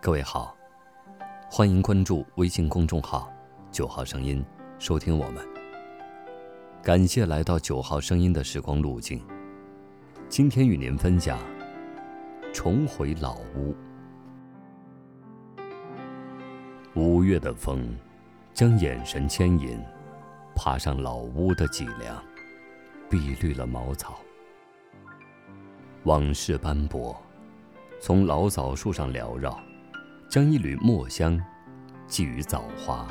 各位好，欢迎关注微信公众号“九号声音”，收听我们。感谢来到九号声音的时光路径。今天与您分享：重回老屋。五月的风，将眼神牵引，爬上老屋的脊梁，碧绿了茅草。往事斑驳，从老枣树上缭绕。将一缕墨香寄于枣花，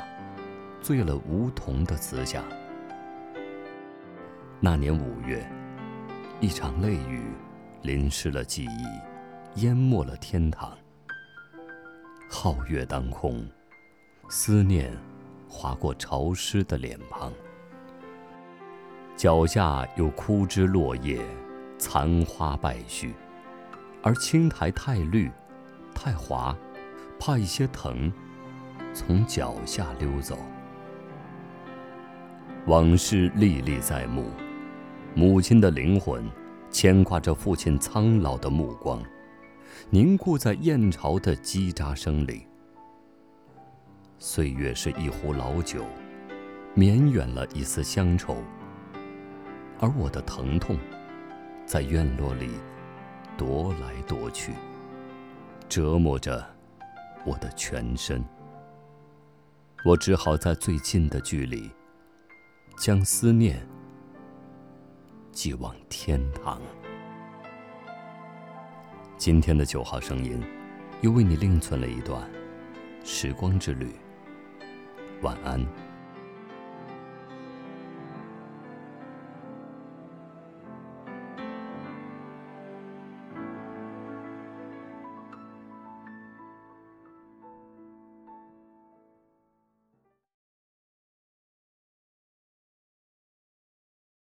醉了梧桐的慈祥。那年五月，一场泪雨淋湿了记忆，淹没了天堂。皓月当空，思念划过潮湿的脸庞。脚下有枯枝落叶，残花败絮，而青苔太绿，太滑。怕一些疼从脚下溜走，往事历历在目，母亲的灵魂牵挂着父亲苍老的目光，凝固在燕巢的叽喳声里。岁月是一壶老酒，绵远了一丝乡愁，而我的疼痛，在院落里踱来夺去，折磨着。我的全身，我只好在最近的距离，将思念寄往天堂。今天的九号声音，又为你另存了一段时光之旅。晚安。